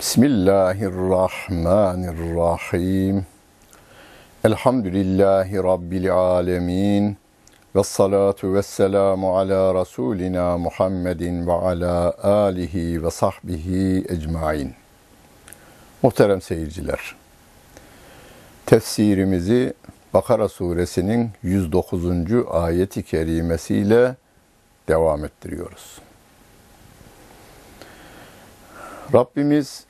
Bismillahirrahmanirrahim. Elhamdülillahi Rabbil alemin. Ve salatu ve selamu ala Resulina Muhammedin ve ala alihi ve sahbihi ecmain. Muhterem seyirciler, tefsirimizi Bakara suresinin 109. ayeti kerimesiyle devam ettiriyoruz. Rabbimiz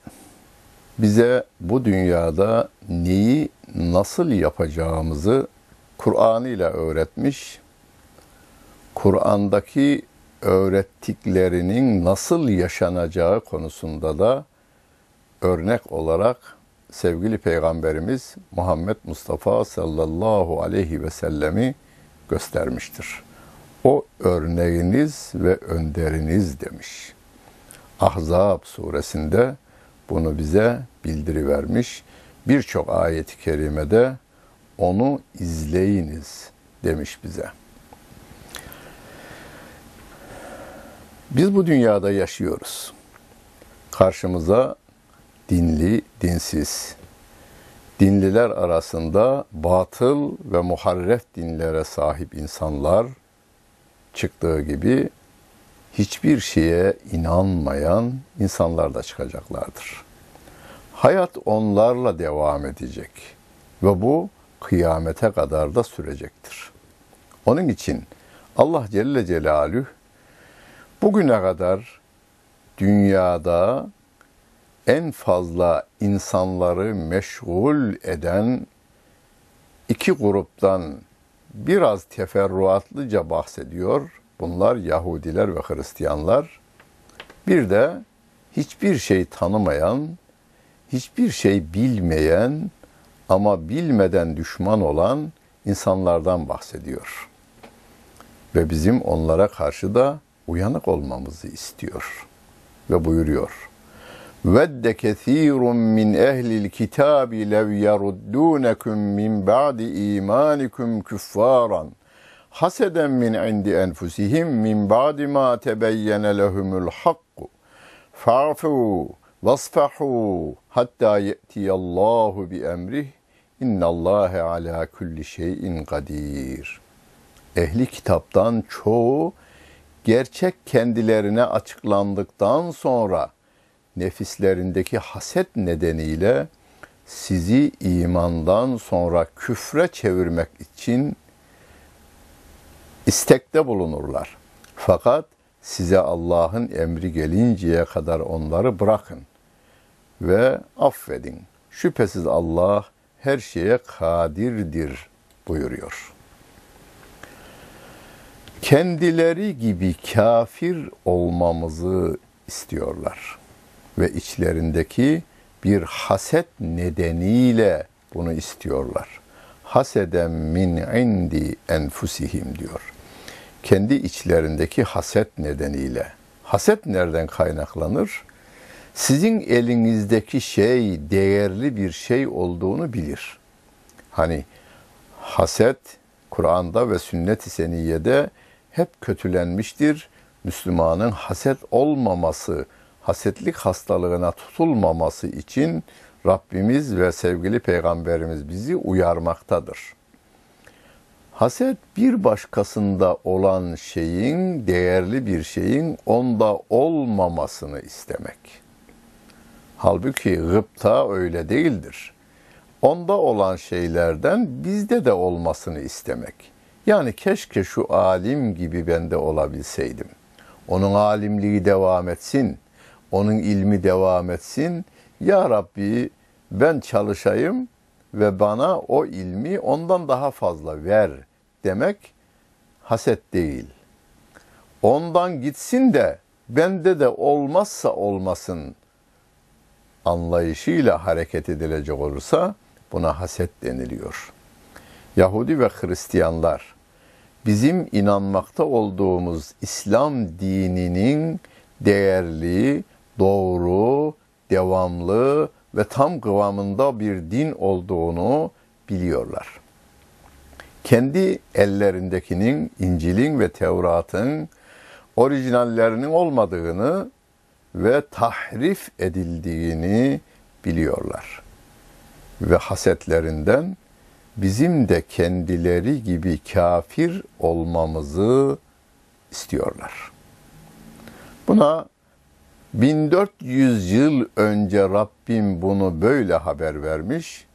bize bu dünyada neyi nasıl yapacağımızı Kur'an ile öğretmiş. Kur'an'daki öğrettiklerinin nasıl yaşanacağı konusunda da örnek olarak sevgili peygamberimiz Muhammed Mustafa sallallahu aleyhi ve sellemi göstermiştir. O örneğiniz ve önderiniz demiş. Ahzab suresinde bunu bize bildirivermiş. Birçok ayet-i kerimede onu izleyiniz demiş bize. Biz bu dünyada yaşıyoruz. Karşımıza dinli, dinsiz, dinliler arasında batıl ve muharref dinlere sahip insanlar çıktığı gibi hiçbir şeye inanmayan insanlar da çıkacaklardır. Hayat onlarla devam edecek ve bu kıyamete kadar da sürecektir. Onun için Allah Celle Celaluhu bugüne kadar dünyada en fazla insanları meşgul eden iki gruptan biraz teferruatlıca bahsediyor Bunlar Yahudiler ve Hristiyanlar. Bir de hiçbir şey tanımayan, hiçbir şey bilmeyen ama bilmeden düşman olan insanlardan bahsediyor. Ve bizim onlara karşı da uyanık olmamızı istiyor. Ve buyuruyor. Vedde kethirun min ehlil kitabi lev yeruddunekum min ba'di imanikum küffaran.'' Haseden min indi enfusihim min ba'di ma tebeyyene lehumul hakku fa'fu vasfahu hatta ye'tiyallahu bi emrih İnnallâhe alâ kulli şeyin kadir. Ehli kitaptan çoğu gerçek kendilerine açıklandıktan sonra nefislerindeki haset nedeniyle sizi imandan sonra küfre çevirmek için istekte bulunurlar. Fakat size Allah'ın emri gelinceye kadar onları bırakın ve affedin. Şüphesiz Allah her şeye kadirdir buyuruyor. Kendileri gibi kafir olmamızı istiyorlar ve içlerindeki bir haset nedeniyle bunu istiyorlar. Haseden min indi enfusihim diyor. Kendi içlerindeki haset nedeniyle. Haset nereden kaynaklanır? Sizin elinizdeki şey değerli bir şey olduğunu bilir. Hani haset Kur'an'da ve sünnet-i seniyede hep kötülenmiştir. Müslümanın haset olmaması, hasetlik hastalığına tutulmaması için Rabbimiz ve sevgili Peygamberimiz bizi uyarmaktadır. Haset bir başkasında olan şeyin, değerli bir şeyin onda olmamasını istemek. Halbuki gıpta öyle değildir. Onda olan şeylerden bizde de olmasını istemek. Yani keşke şu alim gibi ben de olabilseydim. Onun alimliği devam etsin.'' onun ilmi devam etsin. Ya Rabbi ben çalışayım ve bana o ilmi ondan daha fazla ver demek haset değil. Ondan gitsin de bende de olmazsa olmasın anlayışıyla hareket edilecek olursa buna haset deniliyor. Yahudi ve Hristiyanlar bizim inanmakta olduğumuz İslam dininin değerli, doğru, devamlı ve tam kıvamında bir din olduğunu biliyorlar. Kendi ellerindekinin İncil'in ve Tevrat'ın orijinallerinin olmadığını ve tahrif edildiğini biliyorlar. Ve hasetlerinden bizim de kendileri gibi kafir olmamızı istiyorlar. Buna 1400 yıl önce Rabbim bunu böyle haber vermiş.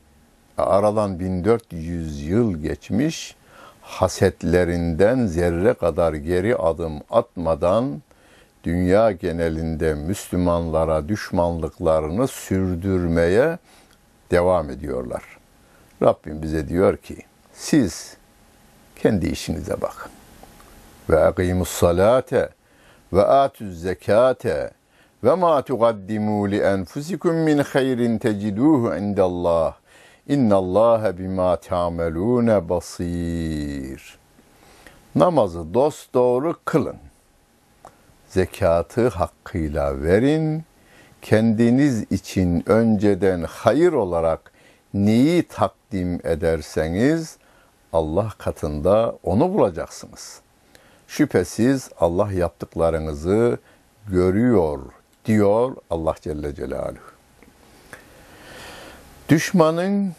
Aradan 1400 yıl geçmiş. Hasetlerinden zerre kadar geri adım atmadan dünya genelinde Müslümanlara düşmanlıklarını sürdürmeye devam ediyorlar. Rabbim bize diyor ki siz kendi işinize bakın. Ve akimus salate ve atuz zekate ve ma tuqaddimu li enfusikum min hayrin teciduhu indallah. İnnallâhe bima ta'melûne basir. Namazı dost doğru kılın. Zekatı hakkıyla verin. Kendiniz için önceden hayır olarak neyi takdim ederseniz Allah katında onu bulacaksınız. Şüphesiz Allah yaptıklarınızı görüyor diyor Allah Celle Celaluhu. Düşmanın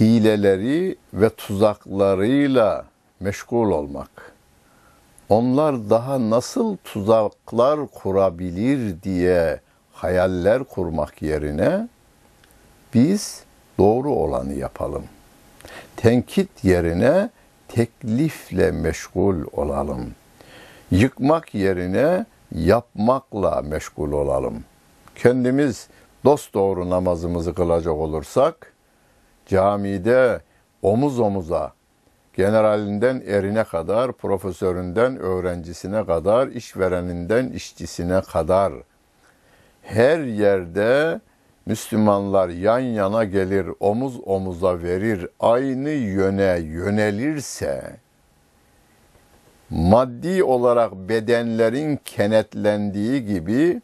hileleri ve tuzaklarıyla meşgul olmak. Onlar daha nasıl tuzaklar kurabilir diye hayaller kurmak yerine biz doğru olanı yapalım. Tenkit yerine teklifle meşgul olalım. Yıkmak yerine yapmakla meşgul olalım. Kendimiz dost doğru namazımızı kılacak olursak camide omuz omuza generalinden erine kadar, profesöründen öğrencisine kadar, işvereninden işçisine kadar her yerde Müslümanlar yan yana gelir, omuz omuza verir, aynı yöne yönelirse maddi olarak bedenlerin kenetlendiği gibi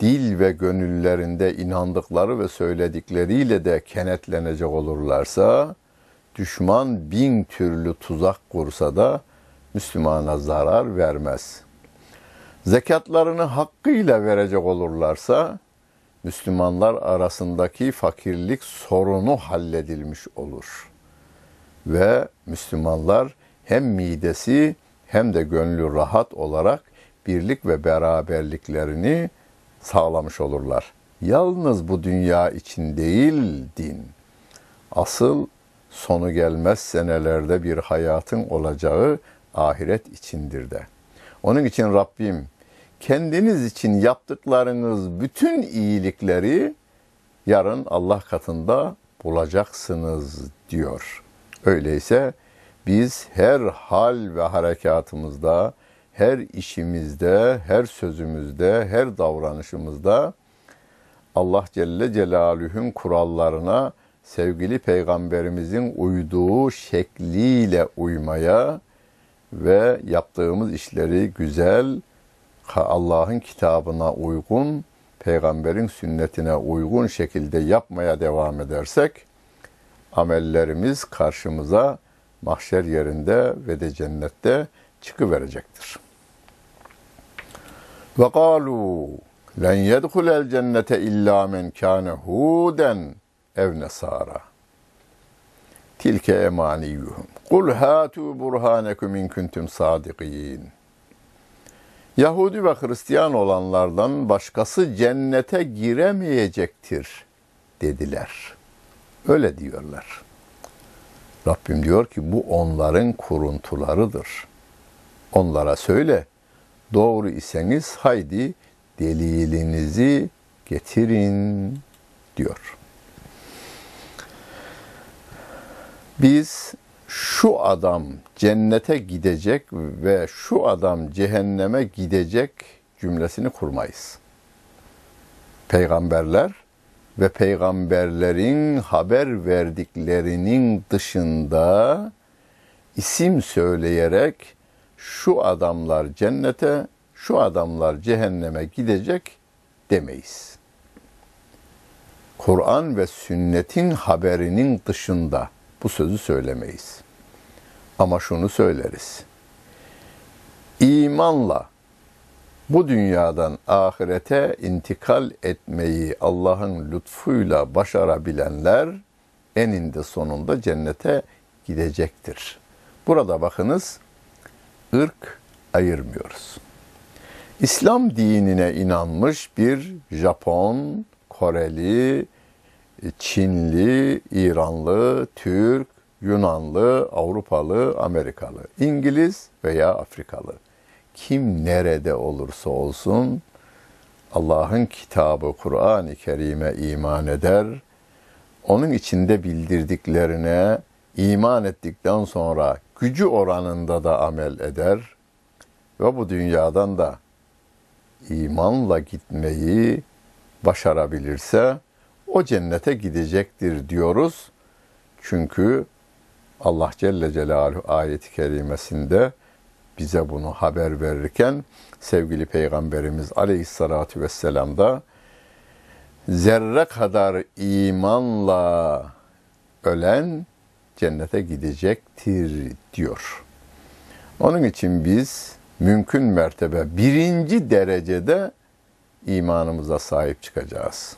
dil ve gönüllerinde inandıkları ve söyledikleriyle de kenetlenecek olurlarsa düşman bin türlü tuzak kursa da Müslümana zarar vermez. Zekatlarını hakkıyla verecek olurlarsa Müslümanlar arasındaki fakirlik sorunu halledilmiş olur. Ve Müslümanlar hem midesi hem de gönlü rahat olarak birlik ve beraberliklerini sağlamış olurlar. Yalnız bu dünya için değil din. Asıl sonu gelmez senelerde bir hayatın olacağı ahiret içindir de. Onun için Rabbim kendiniz için yaptıklarınız bütün iyilikleri yarın Allah katında bulacaksınız diyor. Öyleyse biz her hal ve harekatımızda, her işimizde, her sözümüzde, her davranışımızda Allah Celle Celaluhu'nun kurallarına sevgili peygamberimizin uyduğu şekliyle uymaya ve yaptığımız işleri güzel, Allah'ın kitabına uygun, peygamberin sünnetine uygun şekilde yapmaya devam edersek amellerimiz karşımıza mahşer yerinde ve de cennette çıkıverecektir. Ve kalu len yedhulel cennete illa men kâne huden ev nesara. Tilke emaniyuhum. Kul hatu burhanekum in kuntum sadikin. Yahudi ve Hristiyan olanlardan başkası cennete giremeyecektir dediler. Öyle diyorlar. Rabbim diyor ki bu onların kuruntularıdır. Onlara söyle, doğru iseniz haydi delilinizi getirin diyor. Biz şu adam cennete gidecek ve şu adam cehenneme gidecek cümlesini kurmayız. Peygamberler ve peygamberlerin haber verdiklerinin dışında isim söyleyerek şu adamlar cennete, şu adamlar cehenneme gidecek demeyiz. Kur'an ve sünnetin haberinin dışında bu sözü söylemeyiz. Ama şunu söyleriz. İmanla bu dünyadan ahirete intikal etmeyi Allah'ın lütfuyla başarabilenler eninde sonunda cennete gidecektir. Burada bakınız ırk ayırmıyoruz. İslam dinine inanmış bir Japon, Koreli, Çinli, İranlı, Türk, Yunanlı, Avrupalı, Amerikalı, İngiliz veya Afrikalı. Kim nerede olursa olsun Allah'ın kitabı Kur'an-ı Kerim'e iman eder. Onun içinde bildirdiklerine iman ettikten sonra gücü oranında da amel eder ve bu dünyadan da imanla gitmeyi başarabilirse o cennete gidecektir diyoruz. Çünkü Allah Celle Celaluhu ayeti kerimesinde bize bunu haber verirken sevgili Peygamberimiz Aleyhisselatü Vesselam da zerre kadar imanla ölen cennete gidecektir diyor. Onun için biz mümkün mertebe birinci derecede imanımıza sahip çıkacağız.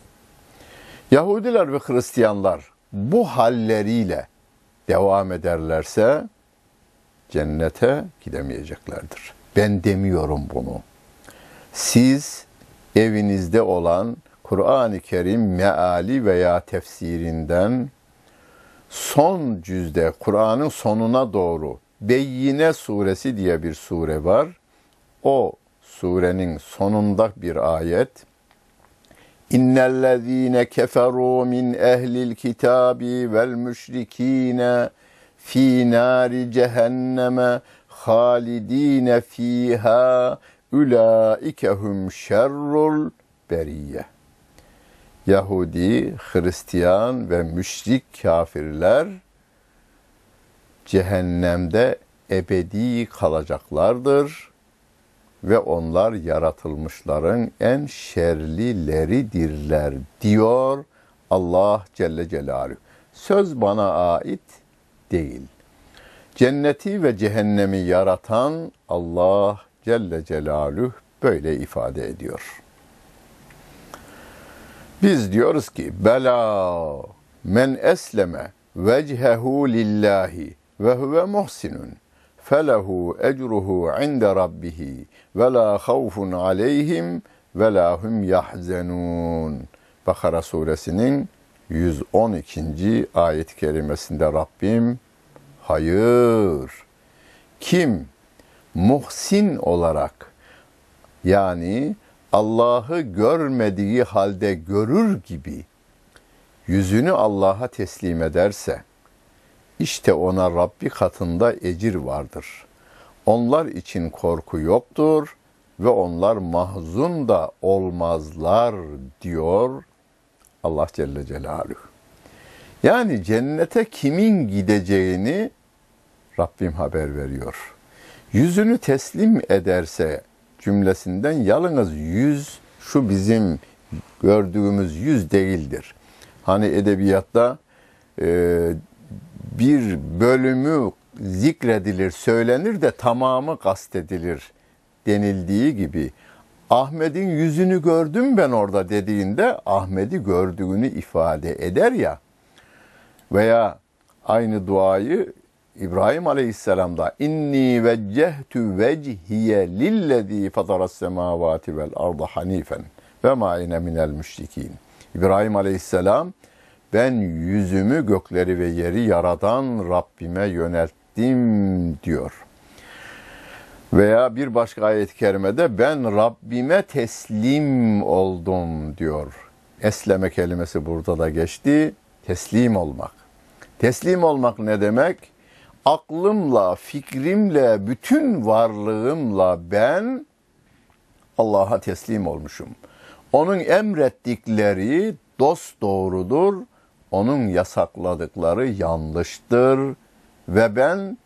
Yahudiler ve Hristiyanlar bu halleriyle devam ederlerse cennete gidemeyeceklerdir. Ben demiyorum bunu. Siz evinizde olan Kur'an-ı Kerim meali veya tefsirinden son cüzde Kur'an'ın sonuna doğru Beyyine suresi diye bir sure var. O surenin sonunda bir ayet İnnellezîne keferû min ehlil kitabi vel müşrikîne fî nâri cehenneme halidîne fîhâ ulaike hum şerrul beriyye. Yahudi, Hristiyan ve müşrik kafirler cehennemde ebedi kalacaklardır ve onlar yaratılmışların en şerlileridirler diyor Allah Celle Celaluhu. Söz bana ait değil. Cenneti ve cehennemi yaratan Allah Celle Celaluhu böyle ifade ediyor. Biz diyoruz ki bela men esleme vechehu lillahi ve huve muhsinun felehu ecruhu inde rabbihi ve la havfun aleyhim ve la hum yahzenun. Bakara suresinin 112. ayet-i kerimesinde Rabbim hayır kim muhsin olarak yani Allah'ı görmediği halde görür gibi yüzünü Allah'a teslim ederse işte ona Rabbi katında ecir vardır. Onlar için korku yoktur ve onlar mahzun da olmazlar diyor Allah Celle Celaluhu. Yani cennete kimin gideceğini Rabbim haber veriyor. Yüzünü teslim ederse cümlesinden yalnız yüz şu bizim gördüğümüz yüz değildir. Hani edebiyatta e, bir bölümü zikredilir, söylenir de tamamı kastedilir denildiği gibi Ahmet'in yüzünü gördüm ben orada dediğinde Ahmet'i gördüğünü ifade eder ya veya aynı duayı İbrahim Aleyhisselam'da inni veccehtu vecihiye lillezî fataras semavati vel arda hanifen ve ma ine minel müşrikîn. İbrahim Aleyhisselam ben yüzümü gökleri ve yeri yaradan Rabbime yönelttim diyor. Veya bir başka ayet-i kerimede ben Rabbime teslim oldum diyor. Esleme kelimesi burada da geçti. Teslim olmak. Teslim olmak ne demek? Aklımla, fikrimle, bütün varlığımla ben Allah'a teslim olmuşum. Onun emrettikleri dost doğrudur, onun yasakladıkları yanlıştır ve ben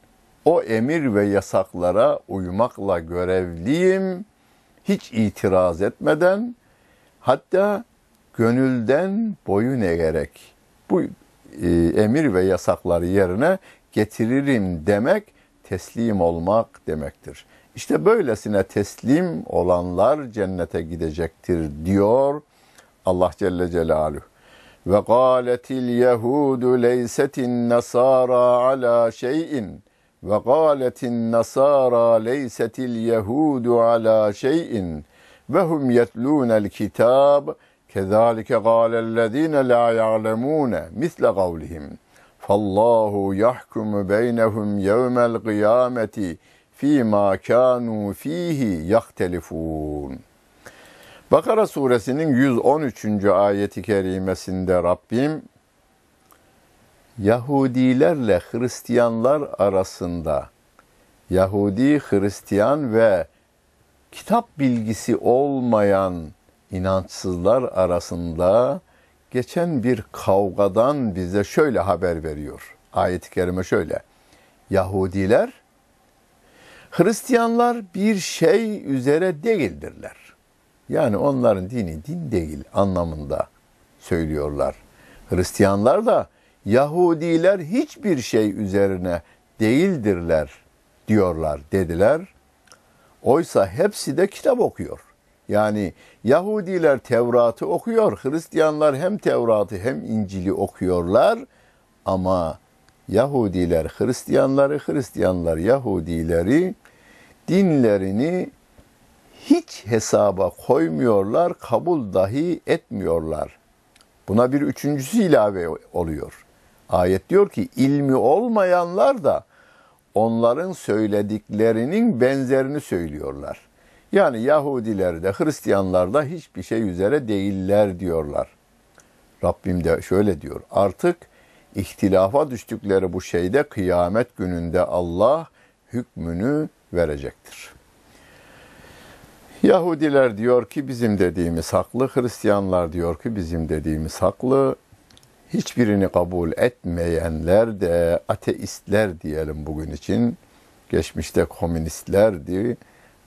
o emir ve yasaklara uymakla görevliyim. Hiç itiraz etmeden hatta gönülden boyun eğerek bu e, emir ve yasakları yerine getiririm demek teslim olmak demektir. İşte böylesine teslim olanlar cennete gidecektir diyor Allah Celle Celaluhu. Ve gâletil yehudu leysetin nasara ala şeyin ve gâletin nasara leysetil yehudu ala şeyin ve hum yetlûnel kitab kezâlike gâlellezîne lâ ya'lemûne misle kavlihim. Fallahu yahkumu beynehum yevmel kıyameti fîmâ kânû fîhî yahtelifûn. Bakara suresinin 113. ayeti kerimesinde Rabbim Yahudilerle Hristiyanlar arasında Yahudi, Hristiyan ve kitap bilgisi olmayan inançsızlar arasında geçen bir kavgadan bize şöyle haber veriyor. Ayet-i kerime şöyle. Yahudiler, Hristiyanlar bir şey üzere değildirler. Yani onların dini din değil anlamında söylüyorlar. Hristiyanlar da Yahudiler hiçbir şey üzerine değildirler diyorlar dediler. Oysa hepsi de kitap okuyor. Yani Yahudiler Tevrat'ı okuyor, Hristiyanlar hem Tevrat'ı hem İncil'i okuyorlar ama Yahudiler Hristiyanları, Hristiyanlar Yahudileri dinlerini hiç hesaba koymuyorlar, kabul dahi etmiyorlar. Buna bir üçüncüsü ilave oluyor. Ayet diyor ki ilmi olmayanlar da onların söylediklerinin benzerini söylüyorlar. Yani Yahudiler de Hristiyanlar da hiçbir şey üzere değiller diyorlar. Rabbim de şöyle diyor. Artık ihtilafa düştükleri bu şeyde kıyamet gününde Allah hükmünü verecektir. Yahudiler diyor ki bizim dediğimiz haklı, Hristiyanlar diyor ki bizim dediğimiz haklı. Hiçbirini kabul etmeyenler de ateistler diyelim bugün için. Geçmişte komünistlerdi.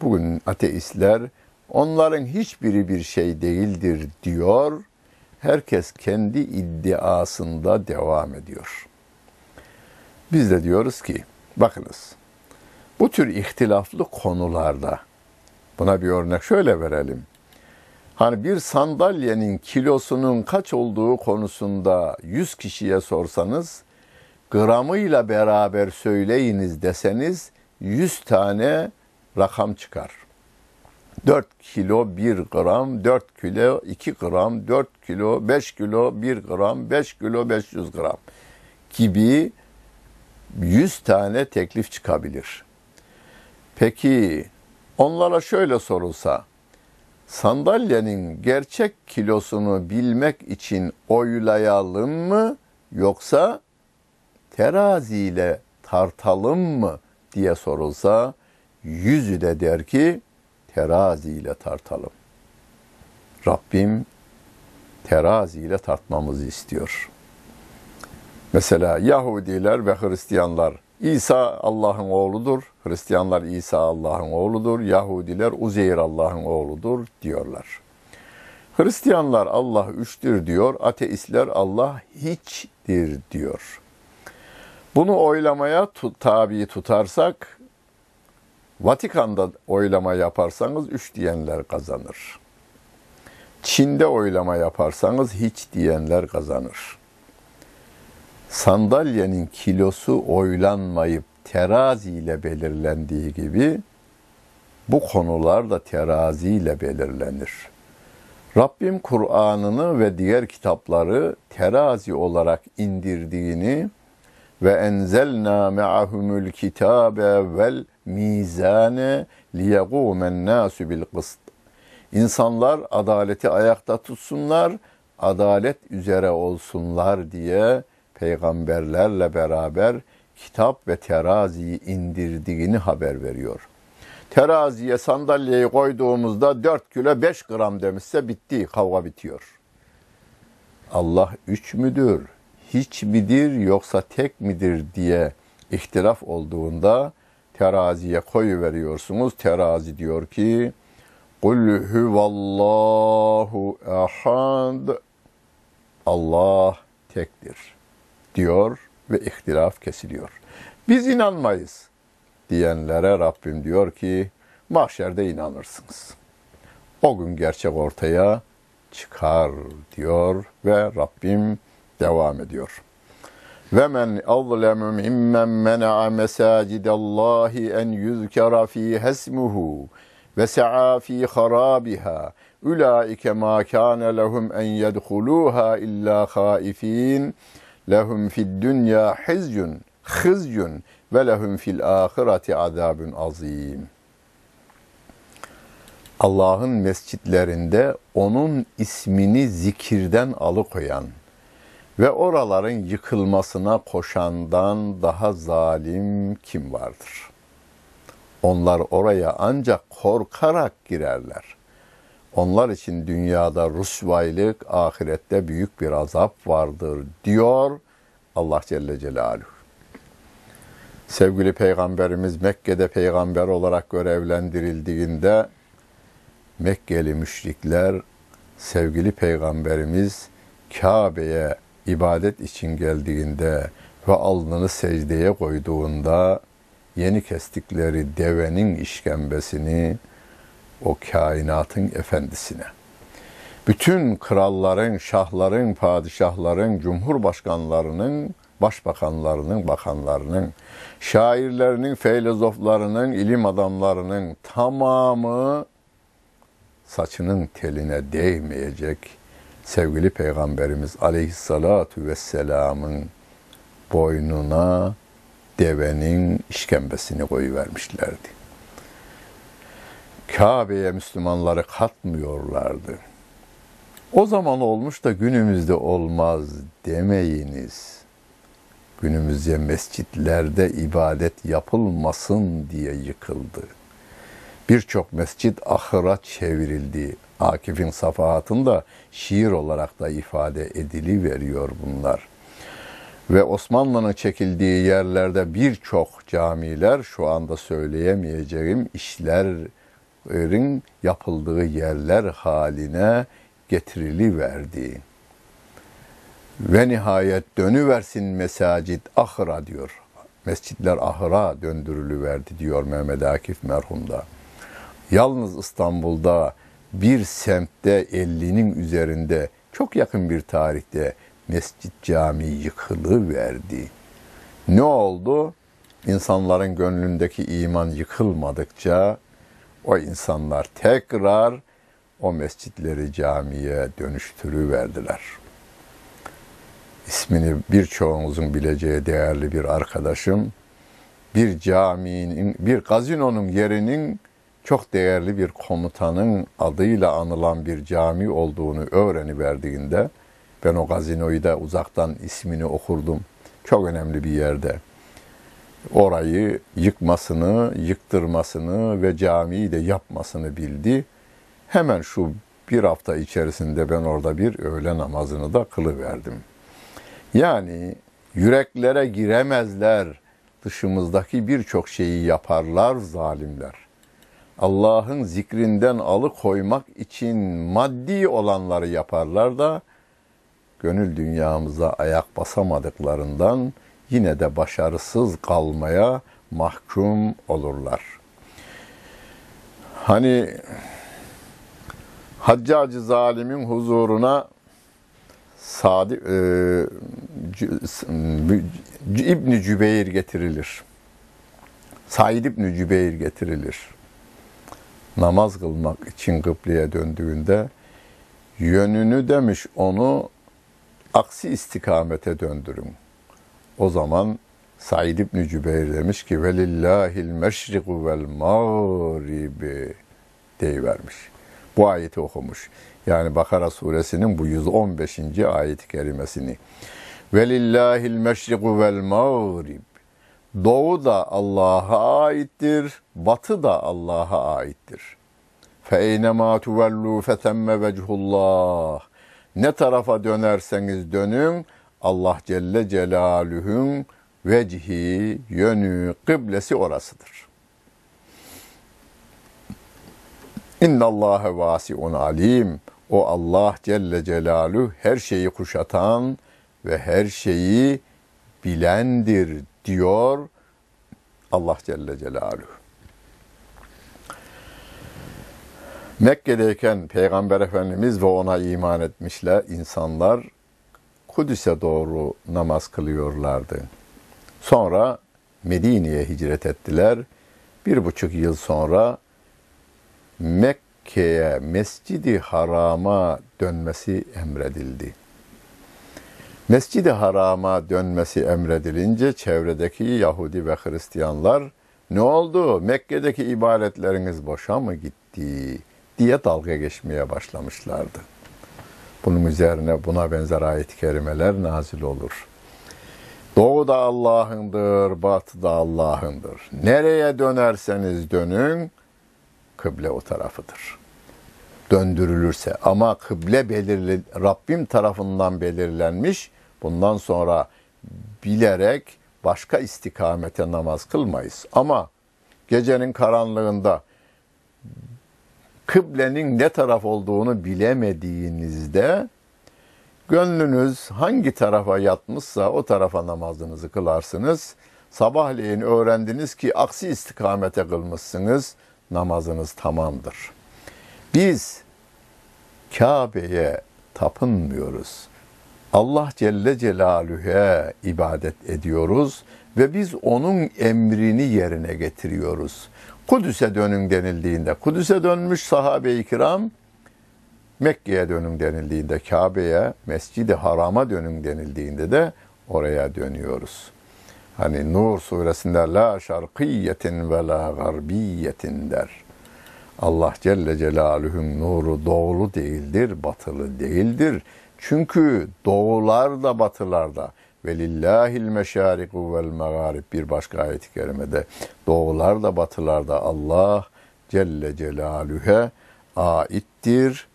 Bugün ateistler onların hiçbiri bir şey değildir diyor. Herkes kendi iddiasında devam ediyor. Biz de diyoruz ki bakınız bu tür ihtilaflı konularda buna bir örnek şöyle verelim. Hani bir sandalyenin kilosunun kaç olduğu konusunda 100 kişiye sorsanız gramıyla beraber söyleyiniz deseniz 100 tane rakam çıkar. 4 kilo 1 gram, 4 kilo 2 gram, 4 kilo 5 kilo 1 gram, 5 kilo 500 gram gibi 100 tane teklif çıkabilir. Peki onlara şöyle sorulsa, sandalyenin gerçek kilosunu bilmek için oylayalım mı yoksa teraziyle tartalım mı diye sorulsa yüzü de der ki teraziyle tartalım. Rabbim teraziyle tartmamızı istiyor. Mesela Yahudiler ve Hristiyanlar İsa Allah'ın oğludur. Hristiyanlar İsa Allah'ın oğludur. Yahudiler Uzeyr Allah'ın oğludur diyorlar. Hristiyanlar Allah üçtür diyor. Ateistler Allah hiçtir diyor. Bunu oylamaya tabi tutarsak Vatikan'da oylama yaparsanız üç diyenler kazanır. Çin'de oylama yaparsanız hiç diyenler kazanır. Sandalyenin kilosu oylanmayıp teraziyle belirlendiği gibi bu konular da teraziyle belirlenir. Rabbim Kur'an'ını ve diğer kitapları terazi olarak indirdiğini ve enzelna me'ahumul kitabe vel mizane liyegumen nasu bil kıst. İnsanlar adaleti ayakta tutsunlar, adalet üzere olsunlar diye peygamberlerle beraber kitap ve teraziyi indirdiğini haber veriyor. Teraziye sandalyeyi koyduğumuzda 4 kilo 5 gram demişse bitti, kavga bitiyor. Allah üç müdür, hiç midir yoksa tek midir diye ihtilaf olduğunda teraziye koyu veriyorsunuz. Terazi diyor ki Kul huvallahu ehad Allah tektir diyor ve ihtilaf kesiliyor. Biz inanmayız diyenlere Rabbim diyor ki mahşerde inanırsınız. O gün gerçek ortaya çıkar diyor ve Rabbim devam ediyor. Ve men azlemu mimmen mena'a mesacidallahi en yuzkara fi hasmuhu ve sa'a fi harabiha ulaike ma kana lehum en yedhuluha illa haifin lehum fid dünya hizyun khizyun ve lehum fil ahireti azabun azim. Allah'ın mescitlerinde onun ismini zikirden alıkoyan ve oraların yıkılmasına koşandan daha zalim kim vardır? Onlar oraya ancak korkarak girerler. Onlar için dünyada rusvaylık, ahirette büyük bir azap vardır diyor Allah Celle Celaluhu. Sevgili Peygamberimiz Mekke'de peygamber olarak görevlendirildiğinde Mekkeli müşrikler sevgili Peygamberimiz Kabe'ye ibadet için geldiğinde ve alnını secdeye koyduğunda yeni kestikleri devenin işkembesini o kainatın efendisine, bütün kralların, şahların, padişahların, cumhurbaşkanlarının, başbakanlarının, bakanlarının, şairlerinin, filozoflarının, ilim adamlarının tamamı saçının teline değmeyecek sevgili Peygamberimiz Aleyhissalatu vesselamın boynuna devenin işkembesini koyuvermişlerdi. Kabe'ye Müslümanları katmıyorlardı. O zaman olmuş da günümüzde olmaz demeyiniz. Günümüzde mescitlerde ibadet yapılmasın diye yıkıldı. Birçok mescit ahıra çevrildi. Akif'in safahatında şiir olarak da ifade edili veriyor bunlar. Ve Osmanlı'nın çekildiği yerlerde birçok camiler şu anda söyleyemeyeceğim işlerin yapıldığı yerler haline getirili verdi. Ve nihayet dönüversin mesacit ahıra diyor. Mescitler ahıra döndürülüverdi diyor Mehmet Akif merhumda. Yalnız İstanbul'da bir semtte 50'nin üzerinde çok yakın bir tarihte mescit cami yıkılıverdi. Ne oldu? İnsanların gönlündeki iman yıkılmadıkça o insanlar tekrar o mescitleri camiye dönüştürüverdiler. İsmini birçoğunuzun bileceği değerli bir arkadaşım, bir caminin, bir gazinonun yerinin çok değerli bir komutanın adıyla anılan bir cami olduğunu öğreniverdiğinde ben o gazinoyu da uzaktan ismini okurdum. Çok önemli bir yerde. Orayı yıkmasını, yıktırmasını ve camiyi de yapmasını bildi. Hemen şu bir hafta içerisinde ben orada bir öğle namazını da kılıverdim. Yani yüreklere giremezler, dışımızdaki birçok şeyi yaparlar zalimler. Allah'ın zikrinden alıkoymak için maddi olanları yaparlar da gönül dünyamıza ayak basamadıklarından yine de başarısız kalmaya mahkum olurlar. Hani Haccacı zalimin huzuruna Sadi, e, İbni Cübeyr getirilir. Said İbni Cübeyr getirilir. Namaz kılmak için kıbleye döndüğünde yönünü demiş onu aksi istikamete döndürün. O zaman Said İbn Cübeyr demiş ki velillahil meşriku vel mağribi deyivermiş. Bu ayeti okumuş. Yani Bakara suresinin bu 115. ayet-i kerimesini. Velillahil meşriku vel mağrib. Doğu da Allah'a aittir, batı da Allah'a aittir. Eynemâ tuvellû fetemme vechullah. Ne tarafa dönerseniz dönün, Allah Celle Celaluhu'nun vecihi, yönü, kıblesi orasıdır. İnna Allahe vasiun alim. O Allah Celle Celaluhu her şeyi kuşatan ve her şeyi bilendir diyor Allah Celle Celaluhu. Mekke'deyken Peygamber Efendimiz ve ona iman etmişler insanlar Kudüs'e doğru namaz kılıyorlardı. Sonra Medine'ye hicret ettiler. Bir buçuk yıl sonra Mekke'ye, Mescidi Haram'a dönmesi emredildi. Mescidi Haram'a dönmesi emredilince çevredeki Yahudi ve Hristiyanlar ne oldu? Mekke'deki ibadetleriniz boşa mı gitti? diye dalga geçmeye başlamışlardı. Bunun üzerine buna benzer ayet-i kerimeler nazil olur. Doğu da Allah'ındır, batı da Allah'ındır. Nereye dönerseniz dönün, kıble o tarafıdır. Döndürülürse ama kıble belirli Rabbim tarafından belirlenmiş. Bundan sonra bilerek başka istikamete namaz kılmayız. Ama gecenin karanlığında kıblenin ne taraf olduğunu bilemediğinizde gönlünüz hangi tarafa yatmışsa o tarafa namazınızı kılarsınız. Sabahleyin öğrendiniz ki aksi istikamete kılmışsınız. Namazınız tamamdır. Biz Kabe'ye tapınmıyoruz. Allah Celle Celaluhu'ya ibadet ediyoruz ve biz onun emrini yerine getiriyoruz. Kudüs'e dönün denildiğinde Kudüs'e dönmüş sahabe-i kiram Mekke'ye dönün denildiğinde Kabe'ye, Mescid-i Haram'a dönün denildiğinde de oraya dönüyoruz. Hani Nur suresinde la şarkiyetin ve la garbiyetin der. Allah Celle Celaluhu'nun nuru doğulu değildir, batılı değildir. Çünkü doğular da batılar da ve lillahil meşariku vel megarib bir başka ayet-i kerimede doğular da batılar da Allah Celle Celaluhu'ya aittir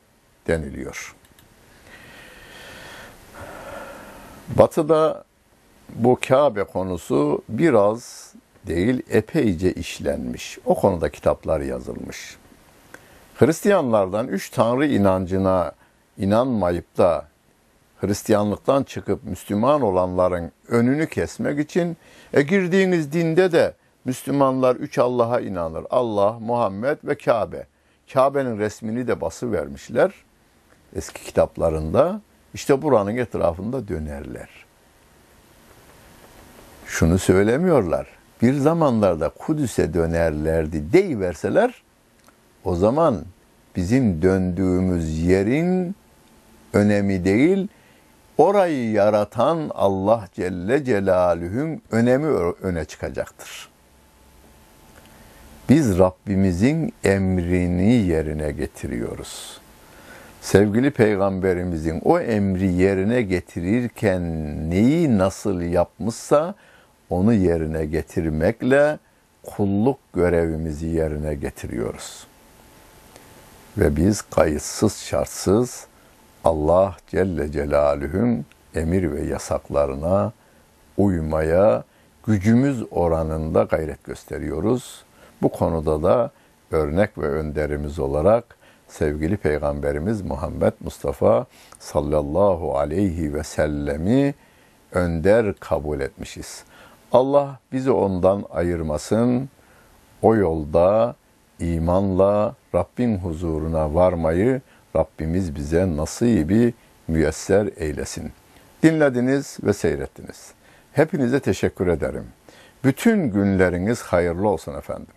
deniliyor. Batıda bu Kabe konusu biraz değil epeyce işlenmiş. O konuda kitaplar yazılmış. Hristiyanlardan üç tanrı inancına inanmayıp da Hristiyanlıktan çıkıp Müslüman olanların önünü kesmek için e, girdiğiniz dinde de Müslümanlar üç Allah'a inanır. Allah, Muhammed ve Kabe. Kabe'nin resmini de bası vermişler eski kitaplarında. İşte buranın etrafında dönerler. Şunu söylemiyorlar. Bir zamanlarda Kudüs'e dönerlerdi deyiverseler o zaman bizim döndüğümüz yerin önemi değil, orayı yaratan Allah Celle Celaluhu'nun önemi öne çıkacaktır. Biz Rabbimizin emrini yerine getiriyoruz. Sevgili peygamberimizin o emri yerine getirirken neyi nasıl yapmışsa onu yerine getirmekle kulluk görevimizi yerine getiriyoruz. Ve biz kayıtsız şartsız Allah Celle Celaluhu'nun emir ve yasaklarına uymaya gücümüz oranında gayret gösteriyoruz. Bu konuda da örnek ve önderimiz olarak sevgili Peygamberimiz Muhammed Mustafa sallallahu aleyhi ve sellemi önder kabul etmişiz. Allah bizi ondan ayırmasın. O yolda imanla Rabbin huzuruna varmayı Rabbimiz bize nasibi müyesser eylesin. Dinlediniz ve seyrettiniz. Hepinize teşekkür ederim. Bütün günleriniz hayırlı olsun efendim.